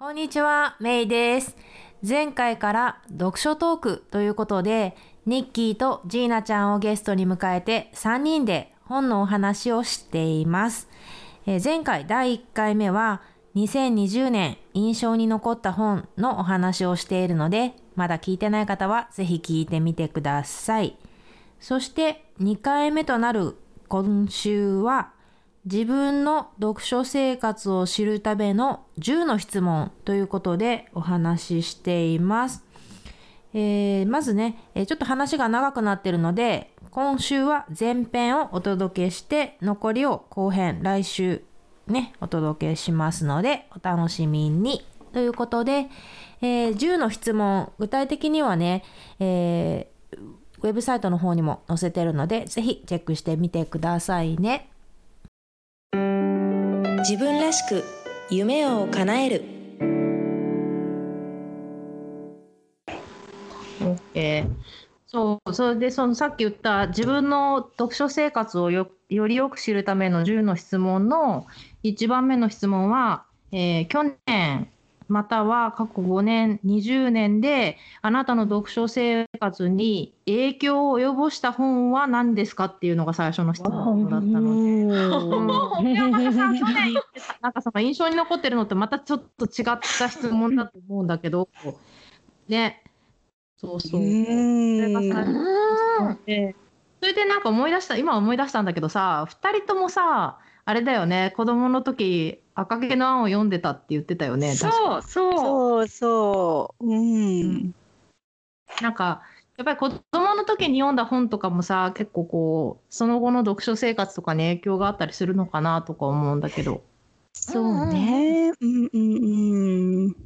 こんにちは、メイです。前回から読書トークということで、ニッキーとジーナちゃんをゲストに迎えて3人で本のお話をしています。え前回第1回目は2020年印象に残った本のお話をしているので、まだ聞いてない方はぜひ聞いてみてください。そして2回目となる今週は自分の読書生活を知るための10の質問ということでお話ししています。えーまずね、えちょっと話が長くなってるので今週は前編をお届けして残りを後編来週ねお届けしますのでお楽しみに。ということで、えー10の質問具体的にはね、えーウェブサイトの方にも載せてるのでぜひチェックしてみてくださいね。自分らしく夢を叶える。えーそうそれでそのさっき言った自分の読書生活をよよりよく知るための10の質問の1番目の質問は、えー去年または過去5年20年であなたの読書生活に影響を及ぼした本は何ですかっていうのが最初の質問だったので。なんかその印象に残ってるのってまたちょっと違った質問だと思うんだけど。ね。そうそう。それが最初の質問で。それでなんか思い出した今思い出したんだけどさ2人ともさあれだよね子供の時赤毛のアンを読んでたって言ってたよねそうそうそう。うん。なんかやっぱり子供の時に読んだ本とかもさ結構こうその後の読書生活とかに影響があったりするのかなとか思うんだけどそうね。うんうんうん。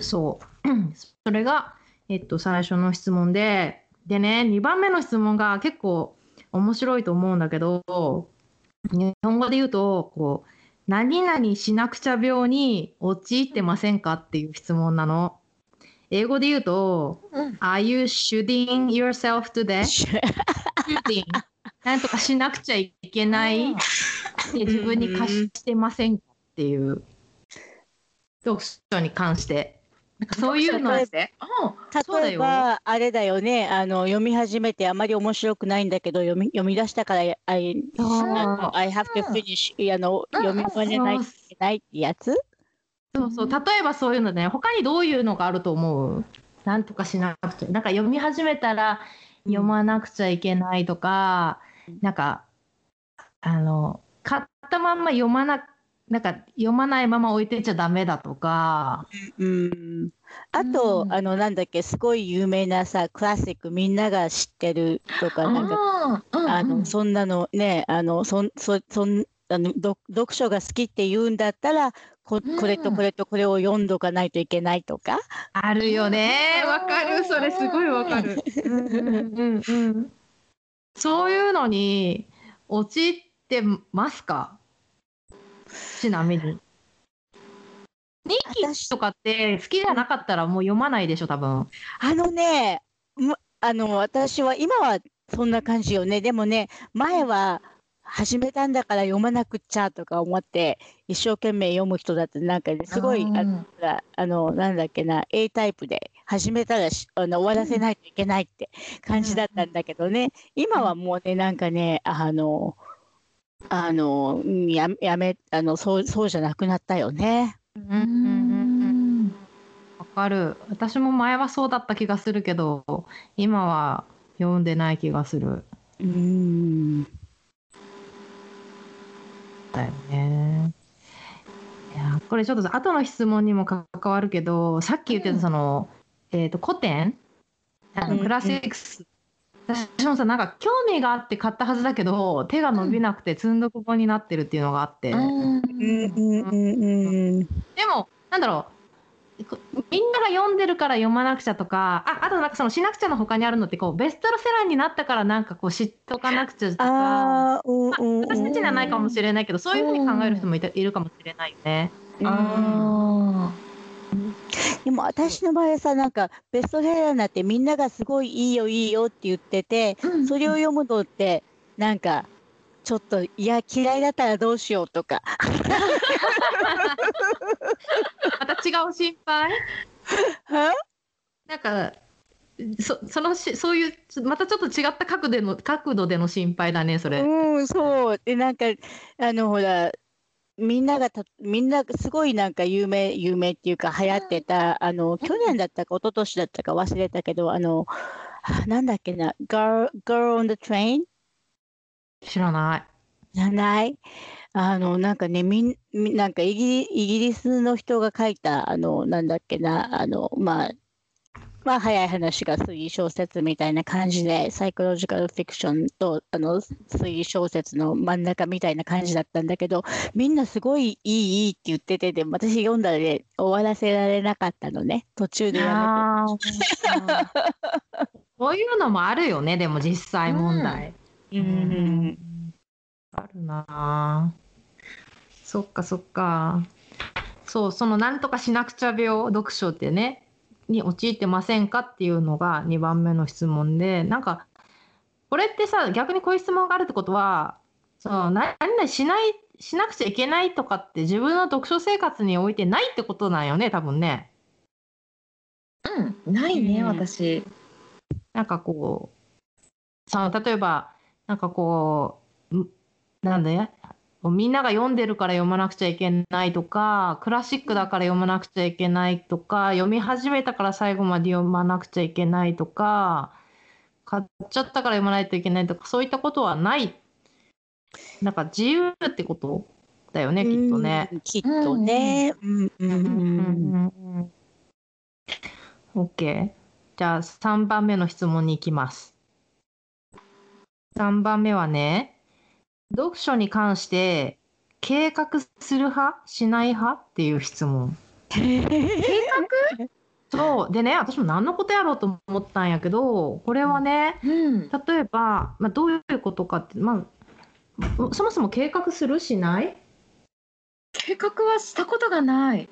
そう。それが、えっと、最初の質問で、でね、2番目の質問が結構面白いと思うんだけど、日本語で言うと、こう、何々しなくちゃ病に陥ってませんかっていう質問なの。英語で言うと、Are you shooting yourself to death? shooting なんとかしなくちゃいけないって自分に課してませんかっていう読書に関して。そういうの例えて例えばあれだよね。あの読み始めてあまり面白くないんだけど読み読み出したから I, I, そうあの I have to finish あの読み終われないといけないってやつ？そうそう。例えばそういうのね。他にどういうのがあると思う？なんとかしなくちゃ。なんか読み始めたら読まなくちゃいけないとか、なんかあの買ったまんま読まななんか読まないまま置いてちゃダメだとか。うん。あと、うん。あのなんだっけすごい有名なさクラシックみんなが知ってるとかなんかあのそんなのねあのそんそそんあの読読書が好きって言うんだったらこうん。これとこれとこれを読んどかないといけないとか、あるよね。わかる。それすごいわかる。うんうんうん。そういうのに陥ってますか？ちなみに。日記とかって好きじゃなかったらもう読まないでしょ多分。あのねむあの私は今はそんな感じよね。でもね前は始めたんだから読まなくっちゃとか思って一生懸命読む人だってなんかねすごいうんあのあのなんだっけな A タイプで始めたらしあの終わらせないといけないって感じだったんだけどね。今はもうねなんかねあのあのうんややめあのそうそうじゃなくなったよね。うんうんうんうんわかる。私も前はそうだった気がするけど今は読んでない気がする。うんだよね。いやこれちょっと後の質問にも関わるけどさっき言ってたその、えー、と古典？あうんのクラシックス、私もさなんか興味があって買ったはずだけど手が伸びなくて積んどく本になってるっていうのがあって、でもなんだろう。こみんなが読んでるから読まなくちゃとかああとなんかそのしなくちゃの他にあるのってこうベストセラーになったからなんかこう知っとかなくちゃとか。ああ、私たちにはないかもしれないけどそういうふうに考える人もいたいるかもしれないよね。あ でも私の場合はさなんかベストセラーになってみんながすごいいいよいいよって言っててーそれを読むのってなんかちょっといや嫌いだったらどうしようとかまた違う心配は？なんかそそのしそういうまたちょっと違った角度での角度での心配だねそれ。うん、そう。で、なんか、あの、ほら、みんながた、みんなすごいなんか有名、有名っていうか流行ってた、あの、去年だったか一昨年だったか忘れたけど、あの、あなんだっけな、Girl, Girl on the Train? 知らない。じゃない？あの、なんかね、みん、みなんかイギリ、イギリスの人が書いた、あの、なんだっけな、あの、まあ、まあ、早い話が推理小説みたいな感じで、サイコロジカルフィクションと、あの、推理小説の真ん中みたいな感じだったんだけど、みんなすごいいい、いいって言ってて、でも私読んだらね、終わらせられなかったのね。途中でやめて。そういうのもあるよねでも実際問題。うん。あるなあそっかそっか。そうそのなんとかしなくちゃ病読書ってねに陥ってませんかっていうのが2番目の質問でなんかこれってさ逆にこういう質問があるってことはそのな何々しないしなくちゃいけないとかって自分の読書生活においてないってことなんよね多分ね。うん、ないね、うん私。なんかこう、その例えば、なんかこう、んなんで、みんなが読んでるから読まなくちゃいけないとか、クラシックだから読まなくちゃいけないとか、読み始めたから最後まで読まなくちゃいけないとか、買っちゃったから読まないといけないとか、そういったことはない。なんか自由ってことだよね、きっとね。うん。きっとね。うんうんうん。OK。じゃあ3番目の質問に行きます。3番目はね、読書に関して計画する派？しない派？っていう質問。そう。でね、私も何のことやろうと思ったんやけど、これはね、うん。例えば、まあ、どういうことかって、まあ、そもそも計画する？しない？計画はしたことがない。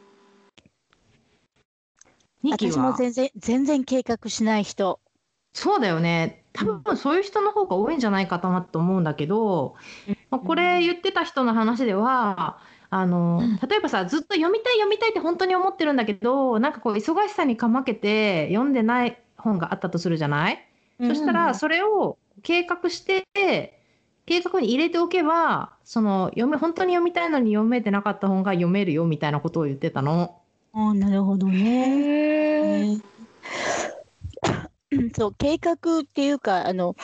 私もは全然、全然計画しない人。そうだよね。多分そういう人の方が多いんじゃないかなと思うんだけど、まあ、これ言ってた人の話では、あのうん。例えばさずっと読みたい読みたいって本当に思ってるんだけどなんかこう忙しさにかまけて読んでない本があったとするじゃない、そしたうんらそれを計画して計画に入れておけばその読め本当に読みたいのに読めてなかった本が読めるよみたいなことを言ってたの。あなるほどね。そう、計画っていうか、あの、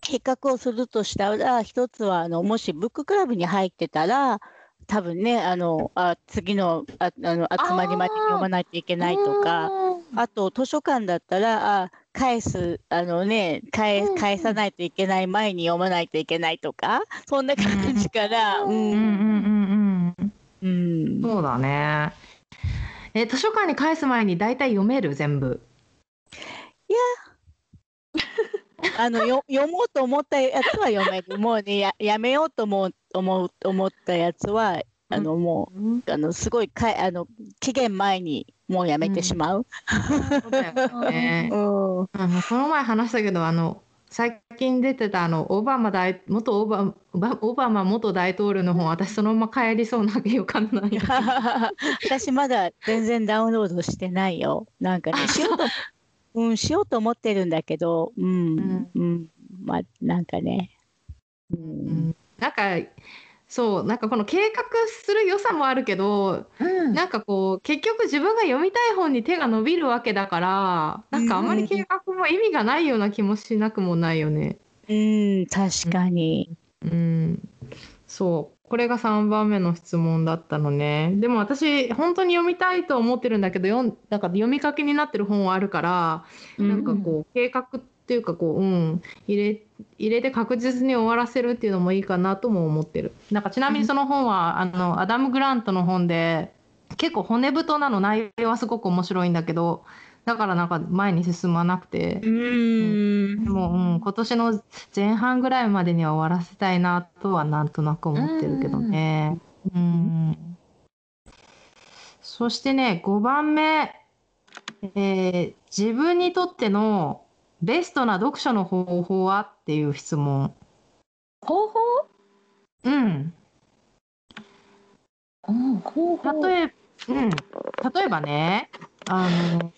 計画をするとしたら、一つは、あの、もしブッククラブに入ってたら、多分ね、あの、あ、次の、あ、あの、集まりまでに読まないといけないとか、あと、図書館だったら、あ、返す、あのね、返返さないといけない前に読まないといけないとか、そんな感じから、ううんうんん、うんうんうん。そうだね。え図書館に返す前に大体読める？全部。あのよ読もうと思ったやつは読める。もうねややめようと思う思う思ったやつはあのもうあのすごいかいあの期限前にもうやめてしまう。そうだよね う。ん。あのこの前話したけどあの最近出てたあのオバマ大元オバオバオバマ元大統領の本私そのまま帰りそうな予感なんや。私まだ全然ダウンロードしてないよ。なんかねしようとうんしようと思ってるんだけど、うんうん、まあなんかね。ううんんなんかそうなんかこの計画する良さもあるけどうん。なんかこう結局自分が読みたい本に手が伸びるわけだからなんかあんまり計画も意味がないような気もしなくもないよね。うん確かに。うん、そうこれが3番目の質問だったのね。でも私本当に読みたいと思ってるんだけど読んなんか読みかけになってる本はあるから、なんかこう計画っていうかこう、うん、入れ入れて確実に終わらせるっていうのもいいかなとも思ってる。なんかちなみにその本は、あのアダム・グラントの本で結構骨太なの。内容はすごく面白いんだけどだからなんか前に進まなくて。うんでも、うん、今年の前半ぐらいまでには終わらせたいなとはなんとなく思ってるけどね。うん。そしてね、5番目、えー自分にとってのベストな読書の方法はっていう質問。方法？うん。うん、方法。例え、うん。例えばねあの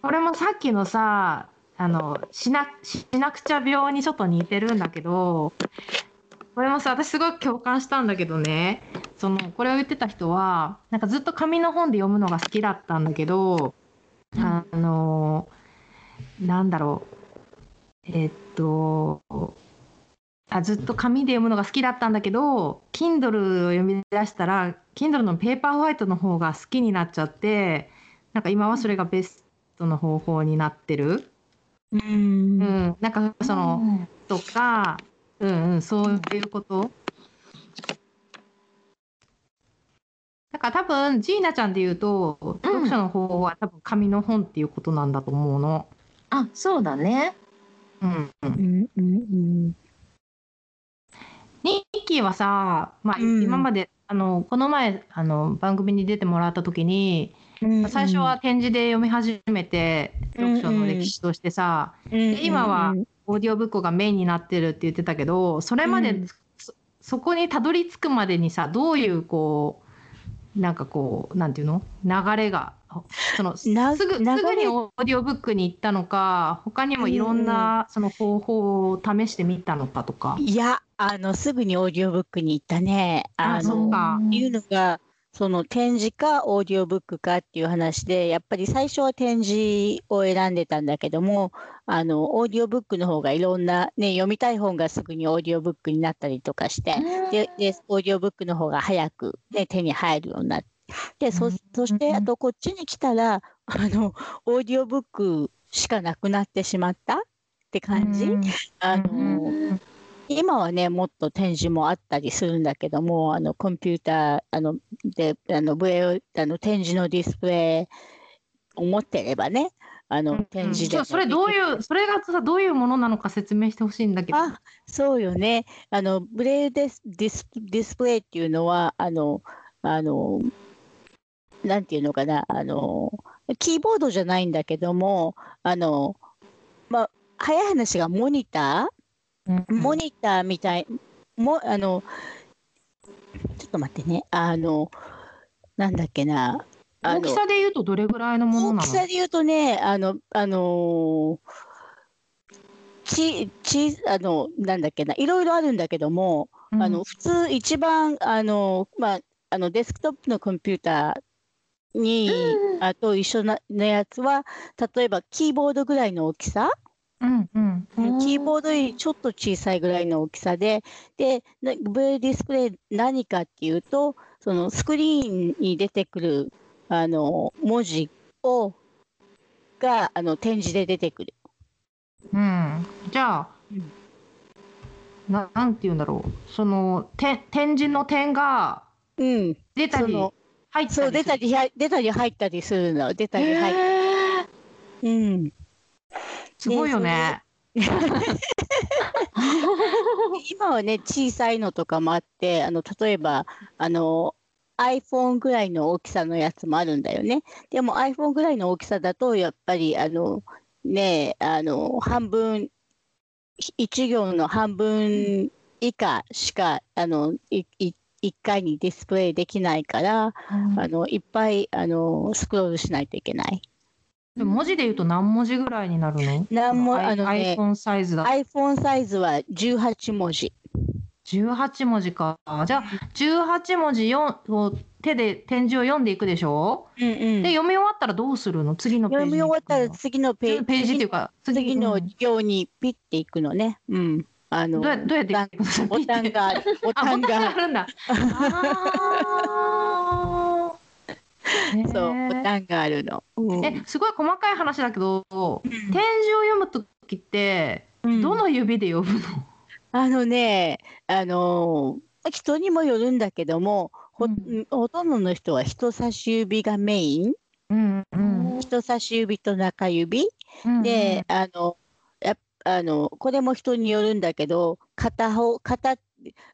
これもさっきのさあのしなしなくちゃ病にちょっと似てるんだけどこれもさ私すごい共感したんだけどね。そのこれを言ってた人はなんかずっと紙の本で読むのが好きだったんだけど、あのなんだろう。えっとあずっと紙で読むのが好きだったんだけど Kindle を読み出したら Kindle のペーパーホワイトの方が好きになっちゃってなんか今はそれがベストの方法になってる、ううん。ん、なんかそのとか、うんうん、そういうこと。だから多分ジーナちゃんで言うと、読書の方法は多分紙の本っていうことなんだと思うの。あ、そうだね。うんう、うんんうんうん。ニッキーはさ、まあ、うん。今まであのこの前あの番組に出てもらった時に、うん。最初は展示で読み始めて、読書の歴史としてさ、で今はオーディオブックがメインになってるって言ってたけどそれまで、うん。そそこにたどり着くまでにさどういうこうなんかこうなんていうの？流れがその すなぐすぐにオーディオブックに行ったのか他にもいろんなその方法を試してみたのかとか。いやあのすぐにオーディオブックに行ったね。ああのそうか。いうのがその点字かオーディオブックかっていう話でやっぱり最初は点字を選んでたんだけどもあのオーディオブックの方がいろんな、ね、読みたい本がすぐにオーディオブックになったりとかしてででオーディオブックの方が早く、ね、手に入るようになってでそそしてあとこっちに来たらあのオーディオブックしかなくなってしまったって感じ？あのうん今はねもっと点字もあったりするんだけどもあのコンピューターあのであの Braille あの点字のディスプレイを持ってればねあの点字で。もじゃあそれどういうそれがさどういうものなのか説明してほしいんだけど。あそうよね。あの Braille ディスディスディスプレイっていうのはあのあのなんていうのかなあのキーボードじゃないんだけどもあのまあ早い話がモニターうんモニターみたい、もあの、ちょっと待ってね、あの、なんだっけな、大きさで言うとどれぐらいのもの大なの？きさで言うとね、あの、あのち、ち、あの、なんだっけな、いろいろあるんだけども、あの、普通一番、あの、まあ、あの、デスクトップのコンピューターに、あと一緒なのやつは、例えばキーボードぐらいの大きさ、うんうん。うん。キーボードよりちょっと小さいぐらいの大きさで、で、なブディスプレイ何かっていうと、そのスクリーンに出てくるあの文字をがあの展示で出てくる。うん、じゃあ、ななんて言うんだろう。そのて展示の点がうん、出たりその入ったりそう出たするりは出たり入ったりするの、出たり入ったへり。うん。すごいよね。今はね小さいのとかもあってあの例えばあの iPhone ぐらいの大きさのやつもあるんだよね。でも iPhone ぐらいの大きさだとやっぱりあのねあの半分1行の半分以下しかあのいい1回にディスプレイできないから、あのいっぱいあのスクロールしないといけない。でも文字で言うと何文字ぐらいになるの？なんもアイあのね iPhone サイズだと。iPhone サイズは18文字。18文字か。じゃあ18文字よを手で展示を読んでいくでしょ、うんうん。で読み終わったらどうするの？次のページに読み終わったら次のページのページっていうか次のうん。行にピッていくのね。うん。あのどうやってボタンがある。ボあタンが。があるんだ。あーそうボタンがあるの。うん。えすごい細かい話だけど、展示を読むときってうん。どの指で呼ぶの、あのね、あのー人にもよるんだけども、ほ,、うん。ほとんどの人は人差し指がメイン、うんうん。人差し指と中指、うん。で、あのやっあのこれも人によるんだけど、片方片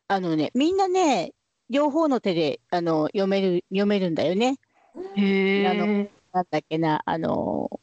あのねみんなね両方の手であの読める読めるんだよね。へあのえなんだっけな、あの、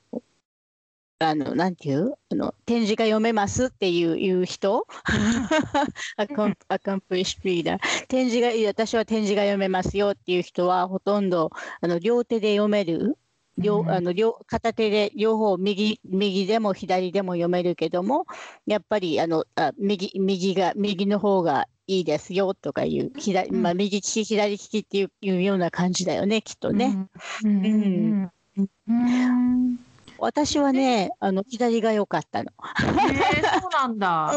あの、なんていうあの、展示が読めますっていういう人？アカンアカンプリッシュリーダー。展示が、私は展示が読めますよっていう人は、ほとんど、あの、両手で読める。両うん。あの両片手で両方右右でも左でも読めるけどもやっぱりあのあ右右が右の方がいいですよとかいう左、まあ、右利き左利きっていういうような感じだよねきっとね。うん。うん。うん。うん。私はねあの左が良かったの。へえそうなんだ。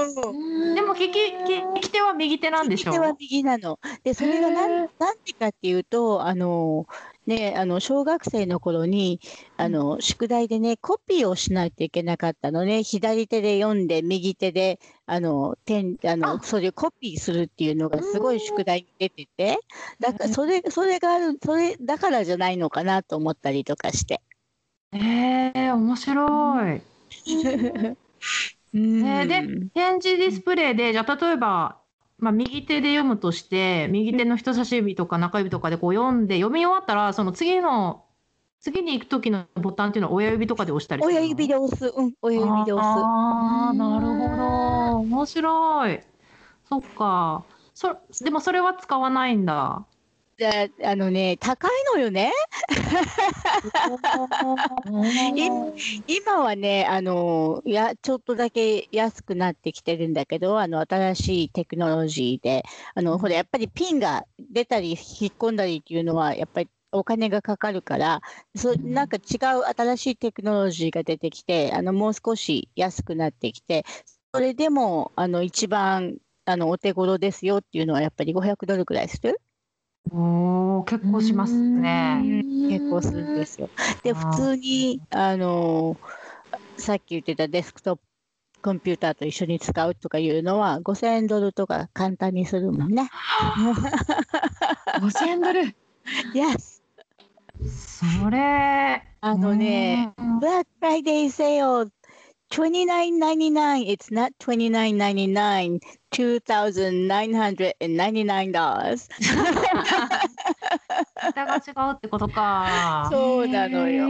でも利き利き手は右手なんでしょ？右手は右なの。で、それがなんなんでかっていうと、あの、ね、あの、小学生の頃に、あの、宿題でね、コピーをしないといけなかったのね。左手で読んで、右手で、あの、点、あの、それをコピーするっていうのがすごい宿題に出てて、だから、それ、それがある、それ、だからじゃないのかなと思ったりとかして。へえ面白い。うんえー で展示ディスプレイでじゃあ例えば、まあ、右手で読むとして右手の人差し指とか中指とかでこう読んで読み終わったらその次の次に行く時のボタンっていうのは親指とかで押したり親指で押す。うん、親指で押す。ああなるほど。面白い。そっか。そでもそれは使わないんだであのね、高いのよね。今はね、あのやちょっとだけ安くなってきてるんだけど、あの新しいテクノロジーで、あのほらやっぱりピンが出たり引っ込んだりっていうのはやっぱりお金がかかるから、そうんなんか違う新しいテクノロジーが出てきて、あのもう少し安くなってきて、それでもあの一番あのお手頃ですよっていうのはやっぱり500ドルくらいする。おー結構しますね。結構するんですよ。で、普通に、あのーさっき言ってたデスクトップコンピューターと一緒に使うとかいうのは、5000ドルとか簡単にするもんね。5000ドル？Yes! それあのね、うん Black Friday sale $29.99 It's not $29.99 $2,999 桁が違うってことか。そうなのよ。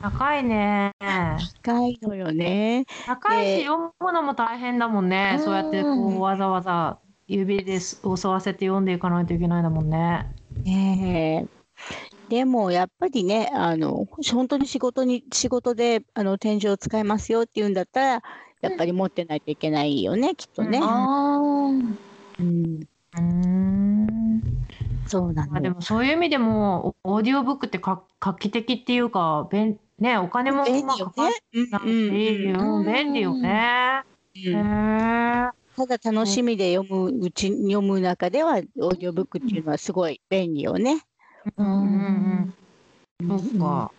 高いね。高いのよね。高いし、で読むのも大変だもんね。そうやってこうわざわざ指で襲わせて読んでいかないといけないんだもんね。ねえでもやっぱりね、あの本当に仕事に仕事であの展示を使いますよっていうんだったら、やっぱり持ってないといけないよね、きっとね。あうん、うーん。そうなの。まあでもそういう意味でもオーディオブックってか画期的っていうか便ねお金もかかね。らないし、便利よね。ただ楽しみで読むうち読む中ではオーディオブックっていうのはすごい便利よね。うんうんうん。そううんか。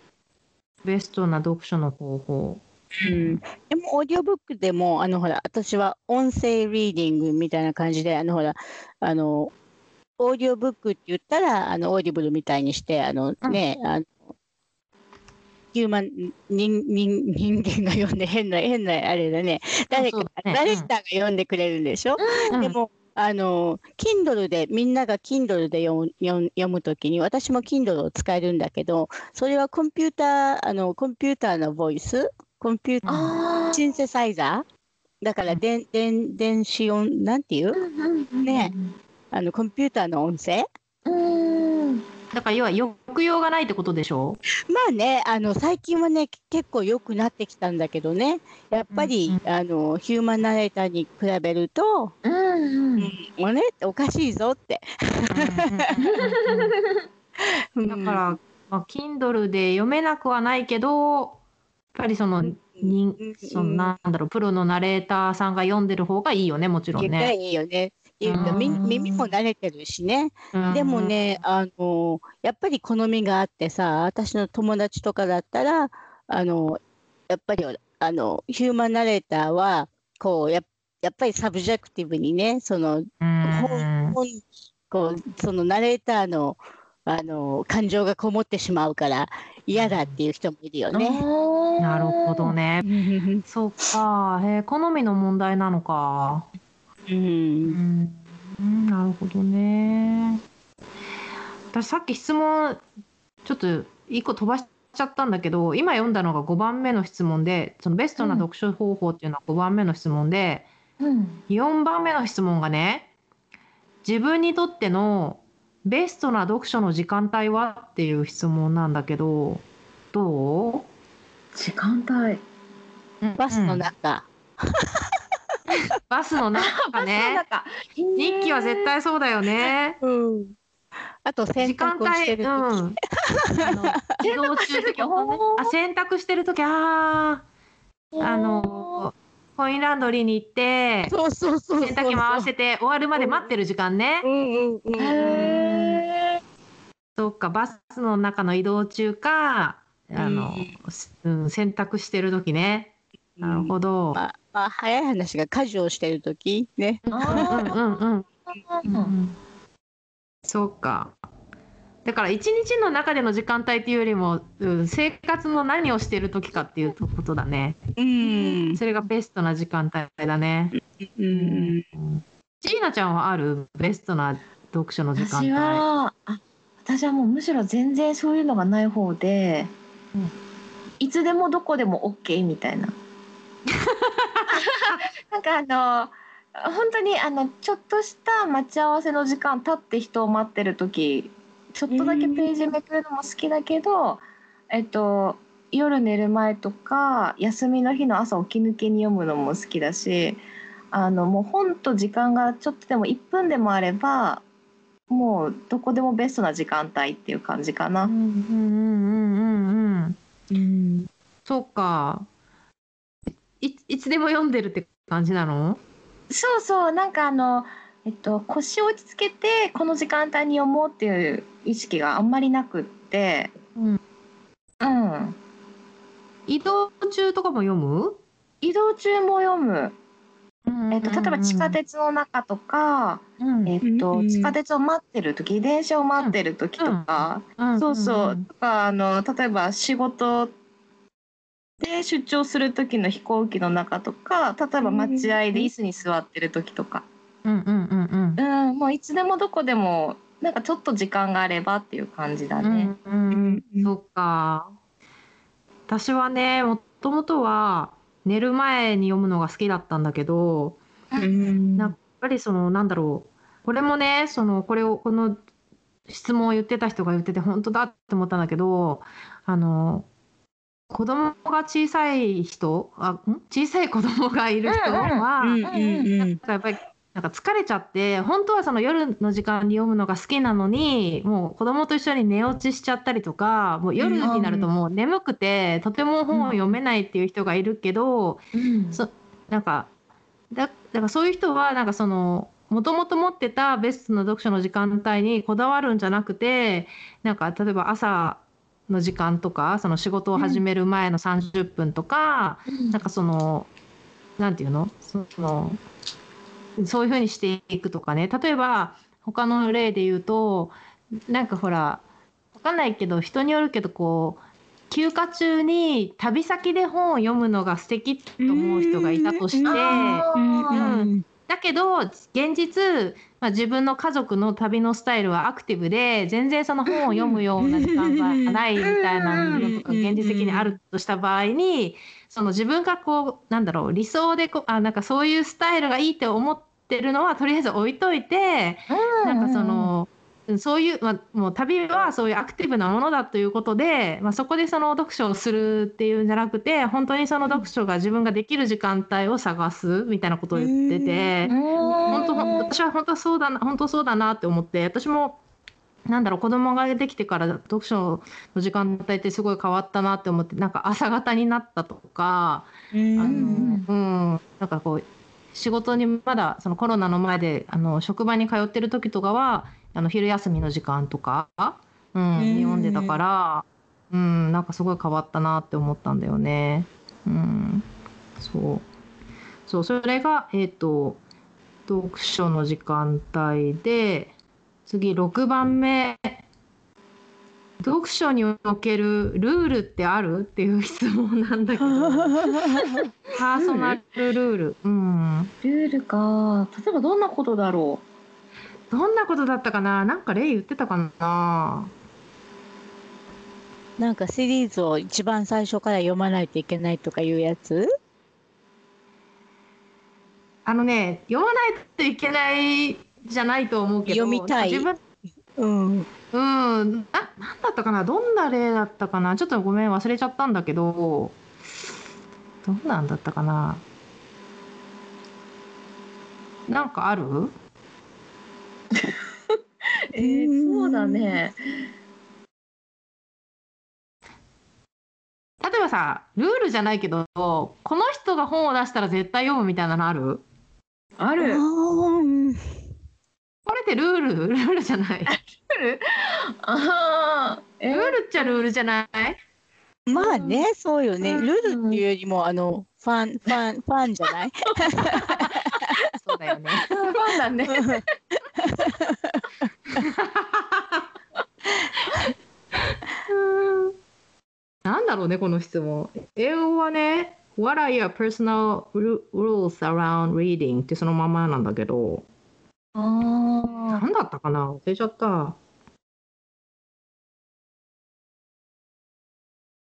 ベストな読書の方法。うん、でもオーディオブックでもあのほら私は音声リーディングみたいな感じであのほらあのオーディオブックって言ったらあのオーディブルみたいにしてあのね、あのヒューマン人人人間が読んで変な変なあれだね。誰かね誰かが読んでくれるんでしょ、でもあの Kindle でみんなが Kindle で読む読む読むときに私も Kindle を使えるんだけどそれはコンピューターあのコンピューターのボイスコンピューターあシンセサイザーだからでん。でん電子音なんていう？ねあのコンピューターの音声？うんだから要は抑揚がないってことでしょ？まあねあの最近はね結構良くなってきたんだけどね。やっぱり、うんあのヒューマンナレーターに比べると、うんうん。うん、あれ？おかしいぞって。だから、まあ、Kindle で読めなくはないけどやっぱりその人うんそのなんだろうプロのナレーターさんが読んでる方がいいよねもちろんね。いいよね。っていうか耳も慣れてるしね。うんでもね、あのやっぱり好みがあってさ、私の友達とかだったら、あのやっぱりあの human narrator はこうややっぱり subjective にね、そのうん本こうそのナレーターのあの感情がこもってしまうから嫌だっていう人もいるよね。なるほどね。そうか、へえ好みの問題なのか。ううんん、うんなるほどね。私さっき質問ちょっと一個飛ばしちゃったんだけど今読んだのが5番目の質問でそのベストな読書方法っていうのは5番目の質問で、うん。4番目の質問がね自分にとってのベストな読書の時間帯はっていう質問なんだけどど時間帯。うバスのうん中。バスの中ね日記は絶対そうだよね。うん。あと洗濯をして帯、る時。うん、移動中ってことねあ洗濯してる時あーあのコインランドリーに行ってそうそうそうそう。洗濯機回してて終わるまで待ってる時間ね。うんうんうん。へそっかバスの中の移動中かあの、うん、洗濯してる時ね。なるほど。まあ、まあ、早い話が家事をしてる時？ね。そうか。だから一日の中での時間帯っていうよりも、うん、生活の何をしてる時かっていうことだね。うん。それがベストな時間帯だね。うん。ジーナちゃんはある？ベストな読書の時間帯。私はあ私はもうむしろ全然そういうのがない方で、うんいつでもどこでも OK みたいななんかあの本当にあのちょっとした待ち合わせの時間立って人を待ってる時ちょっとだけページめくるのも好きだけど、えっと夜寝る前とか休みの日の朝起き抜けに読むのも好きだしあのもう本と時間がちょっとでも1分でもあればもうどこでもベストな時間帯っていう感じかな。うんうんうんうんうんうん。うん。そうか。いいつでも読んでるって感じなの？そうそうなんかあの、えっと、腰を落ち着けてこの時間帯に読もうっていう意識があんまりなくって、うん。うん、移動中とかも読む？移動中も読む、えっと、例えば地下鉄の中とか、うん。えっとうん地下鉄を待ってる時電車を待ってる時とか、うん。そうそう、んとかあの例えば仕事で出張する時の飛行機の中とか例えば待合で椅子に座ってる時とか、うんうんうんもういつでもどこでもなんかちょっと時間があればっていう感じだね。うんそっか。私はね、もともとは寝る前に読むのが好きだったんだけど、うん。やっぱりそのなんだろう、これもね、そのこれをこの質問を言ってた人が言ってて本当だって思ったんだけど、あの子供が小さい人、あ、ん？小さい子供がいる人は、うんうんうん。やっぱりなんか疲れちゃって本当はその夜の時間に読むのが好きなのにもう子供と一緒に寝落ちしちゃったりとかもう夜になるともう眠くてとても本を読めないっていう人がいるけど、うん。そなんかだだからそういう人はなんかそのもともと持ってたベストの読書の時間帯にこだわるんじゃなくてなんか例えば朝の時間とかその仕事を始める前の30分とか、なんかその、なんていうの？その、そういうふうにしていくとかね。例えば、他の例で言うと、なんかほら、わかんないけど、人によるけど、こう、休暇中に旅先で本を読むのが素敵と思う人がいたとして、うんだけど現実、まあ、自分の家族の旅のスタイルはアクティブで全然その本を読むような時間がないみたいなのとか現実的にあるとした場合にその自分がこうなんだろう理想でこうあなんかそういうスタイルがいいって思ってるのはとりあえず置いといてなんかその。そういう、まあ、もう旅はそういうアクティブなものだということで、まあ、そこでその読書をするっていうんじゃなくて本当にその読書が自分ができる時間帯を探すみたいなことを言ってて本当ほん私は本当そうだな本当そうだなって思って私もなんだろう子供ができてから読書の時間帯ってすごい変わったなって思ってなんか朝方になったとかあの、うん、なんかこう仕事にまだそのコロナの前であの職場に通ってる時とかはあの昼休みの時間とか、うん、に読んでたから、うん、なんかすごい変わったなって思ったんだよね。うん、そう。そうそれがえっ、と読書の時間帯で次6番目読書におけるルールってある？っていう質問なんだけど。パーソナルルール、うん、ルールか。例えばどんなことだろどんなことだったかな？なんか例言ってたかな？なんかシリーズを一番最初から読まないといけないとかいうやつ？あのね読まないといけないじゃないと思うけど読みたい。自分うん。うん。あなんだったかな？どんな例だったかな？ちょっとごめん忘れちゃったんだけどどんなんだったかな？なんかある？えー、そうだね。例えばさルールじゃないけどこの人が本を出したら絶対読むみたいなのある？ある。あーこれってルール？ルールじゃない？ああ。えルールっちゃルールじゃない？まあね、そうよね。うんルールっていうよりも、あの、ファン、ファン、ファンじゃない？そうだよねそうだね。なんだろうねこの質問英語はね What are your personal ru- rules around reading? ってそのままなんだけどあなんだったかな？忘れちゃった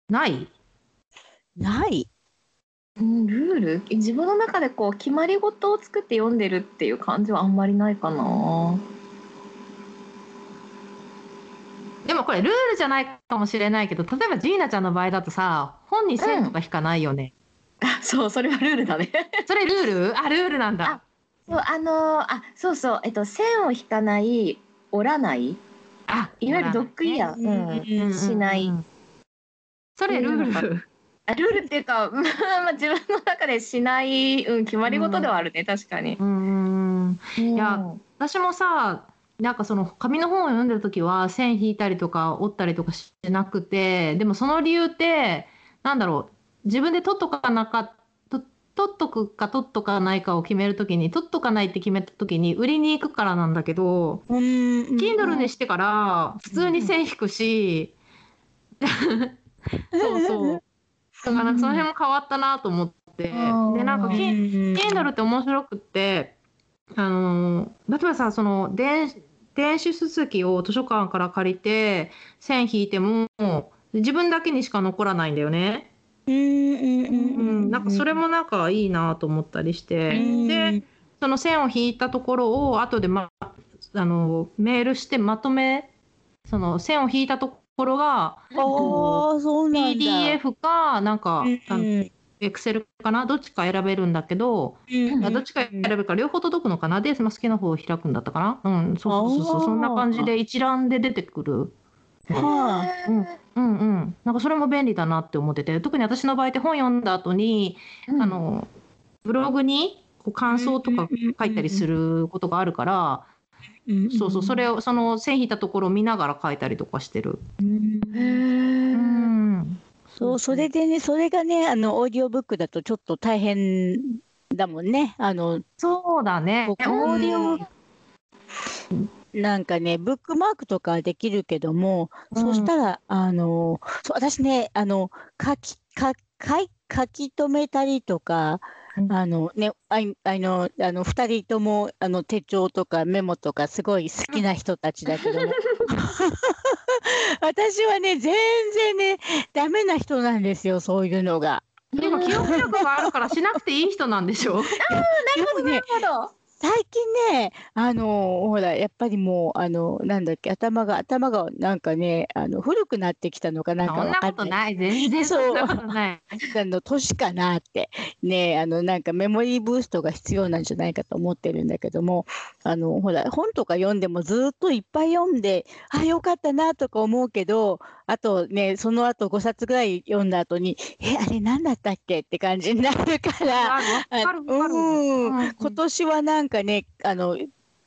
ない？ない。うんルール？自分の中でこう決まり事を作って読んでるっていう感じはあんまりないかな。でもこれルールじゃないかもしれないけど例えばジーナちゃんの場合だとさ本に線とか引かないよね、あそうそれはルールだね。それルール？あルールなんだ。そうあのーあそうそう。えっと線を引かない折らない。あいわゆるドッグイヤー、うんうんうんしない。それルうん。ールあルールっていうか まあ自分の中でしない、うん、決まり事ではあるね、確かに。うんいや私もさなんかその紙の本を読んでる時は線引いたりとか折ったりとかしてなくてでもその理由ってなんだろう自分で取っとかなかと取っとくか取っとかないかを決める時に取っとかないって決めた時に売りに行くからなんだけど、うん。Kindle にしてから普通に線引くし、そうそう。だからその辺も変わったなと思って、うん。でなんか Kindle って面白くってあの例えばさその電電子書籍を図書館から借りて線引いても自分だけにしか残らないんだよね。うんうんうんううんん、なんかそれもなんかいいなと思ったりして、でその線を引いたところを後で、ま、あのメールしてまとめその線を引いたところがああ、そうなんだ。PDF かなんかうんあの Excel かな？どっちか選べるんだけど、うんあどっちか選べるから両方届くのかな？で、まあ、好きな方を開くんだったかな？うんそうそうそうそんな感じで一覧で出てくる。はあ。うんうんうん、なんかそれも便利だなって思ってて特に私の場合って本読んだ後に、うん。あのブログにこう感想とか書いたりすることがあるから、そうそう。それをその線引いたところを見ながら書いたりとかしてる。うんへうーん、そう、それでね、それがね、あの、オーディオブックだとちょっと大変だもんね。あの、そうだね。オ僕ーディオ。なんかね、ブックマークとかはできるけども、そしたら、あの、そう私ね、あの、書き、か書い書き留めたりとか、うん。あのね、あいあの、あの、二人とも、あの、手帳とかメモとかすごい好きな人たちだけども、私はね、全然ね、ダメな人なんですよ、そういうのが。でも記憶力があるからしなくていい人なんでしょ。でもね、なるほど。最近ね、あのほら、やっぱりもう、あのなんだっけ、頭が、頭がなんかね、あの古くなってきたのかなんかそんなわかんない。ことない。全然そんなことない。あの年かなって、ね、あのなんかメモリーブーストが必要なんじゃないかと思ってるんだけども、あのほら、本とか読んでもずっといっぱい読んで、あ、よかったなとか思うけど、あとね、その後5冊ぐらい読んだ後に、え、あれ何だったっけって感じになるから。わかるわかる。うんうん今年はなんかね、あの、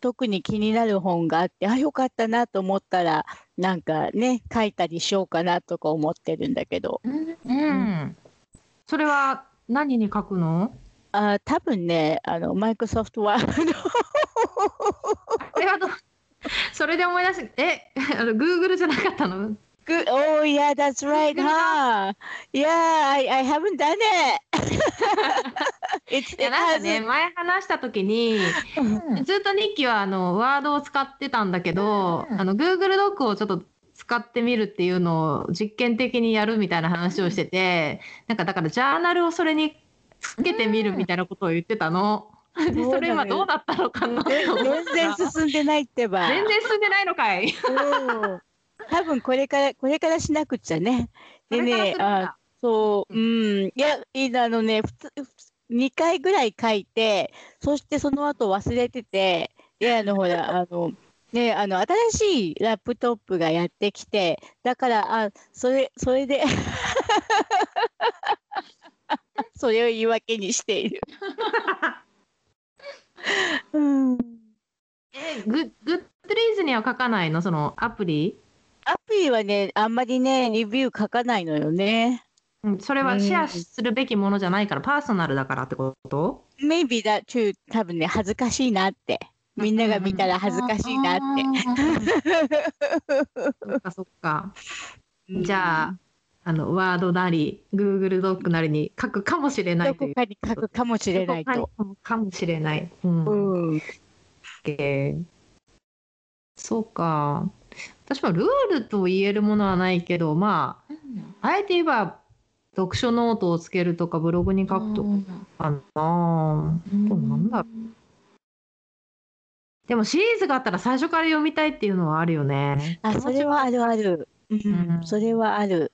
特に気になる本があって、あ、よかったなと思ったら、なんかね、書いたりしようかなとか思ってるんだけど、うん。それは何に書くの？あ、多分ね、あの、マイクロソフトワード。それで思い出しえあの Google じゃなかったの？Good. Oh, yeah, that's right, huh? Yeah, I, I haven't done it. It's, it なんかね.前話した時にずっと日記はあのワードを使ってたんだけど、うんあの Google ドックをちょっと使ってみるっていうのを実験的にやるみたいな話をしてて、なんかだからジャーナルをそれにつけてみるみたいなことを言ってたの。でそれ今どうだったのかな全然進んでないってば。全然進んでないのかい。うん多分これからこれからしなくちゃね。でねあそううん。いやあのね普通2回ぐらい書いてそしてその後忘れててであのほら あのねあの新しいラップトップがやってきてだからあそれそれで それを言い訳にしている。うん。え Good Goodドリーズには書かないの？そのアプリ、アプリはね、あんまりね、レビュー書かないのよね。うん、それはシェアするべきものじゃないから、パーソナルだからってこと？Maybe that too 多分ね、恥ずかしいなって。みんなが見たら恥ずかしいなって。そっかそっか。じゃあ、あの、ワードなり、Google ドックなりに書くかもしれないという。どこかに書くかもしれないと。かもしれない。うん。うん。そうか。私もルールと言えるものはないけど、まあ、あえて言えば、読書ノートをつけるとか、ブログに書くとかな。あとなんだろう。でもシリーズがあったら最初から読みたいっていうのはあるよね。あ、それはあるある。ううんん、それはある。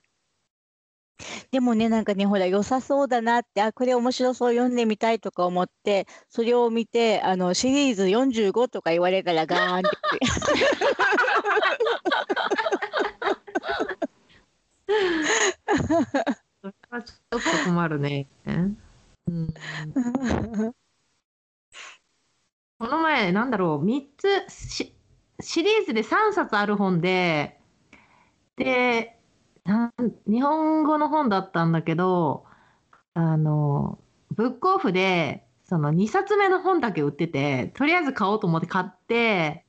でもね、なんかね、ほら、良さそうだなって、あ、これ面白そう、読んでみたいとか思って、それを見て、あの、シリーズ45とか言われたらガーンって くる。それはちょっと困るね。うん、この前、なんだろう、3つ、シリーズで3冊ある本で、で、日本語の本だったんだけど、あの、ブックオフで、その2冊目の本だけ売ってて、とりあえず買おうと思って買って、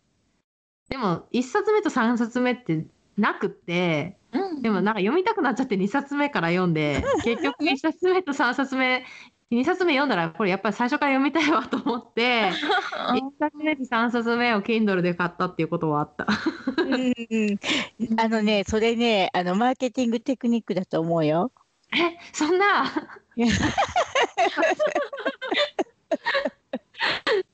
でも1冊目と3冊目ってなくって、うんでもなんか読みたくなっちゃって2冊目から読んで、結局1冊目と3冊目、2冊目読んだらこれやっぱり最初から読みたいわと思って、1冊目と3冊目を Kindle で買ったっていうことはあった。うんうん。あのね、それね、あの、マーケティングテクニックだと思うよ。え、そんな？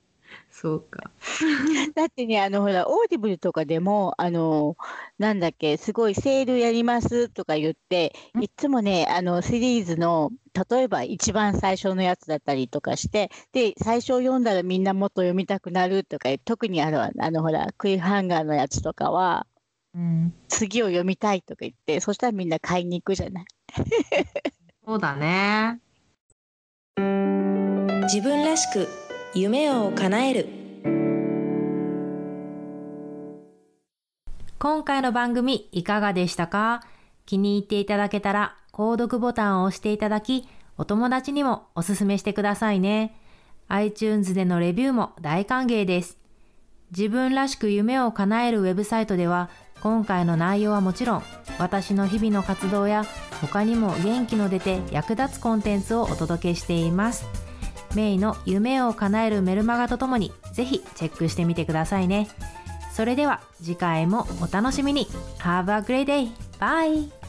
そうか。だってね、あの、ほら、 Audible とかでも、あの、なんだっけ、すごいセールやりますとか言って、いつもね、あの、シリーズの、例えば一番最初のやつだったりとかして、で、最初読んだらみんなもっと読みたくなるとか、特にあの、あの、ほら、クリフハンガーのやつとかは、うん、次を読みたいとか言って、そしたらみんな買いに行くじゃない。そうだね。自分らしく夢を叶える今回の番組いかがでしたか？気に入っていただけたら購読ボタンを押していただき、お友達にもおすすめしてくださいね。iTunes でのレビューも大歓迎です。自分らしく夢を叶えるウェブサイトでは、今回の内容はもちろん、私の日々の活動や他にも元気の出て役立つコンテンツをお届けしています。メイの夢を叶えるメルマガとともに、ぜひチェックしてみてくださいね。それでは次回もお楽しみに Have a great day! Bye!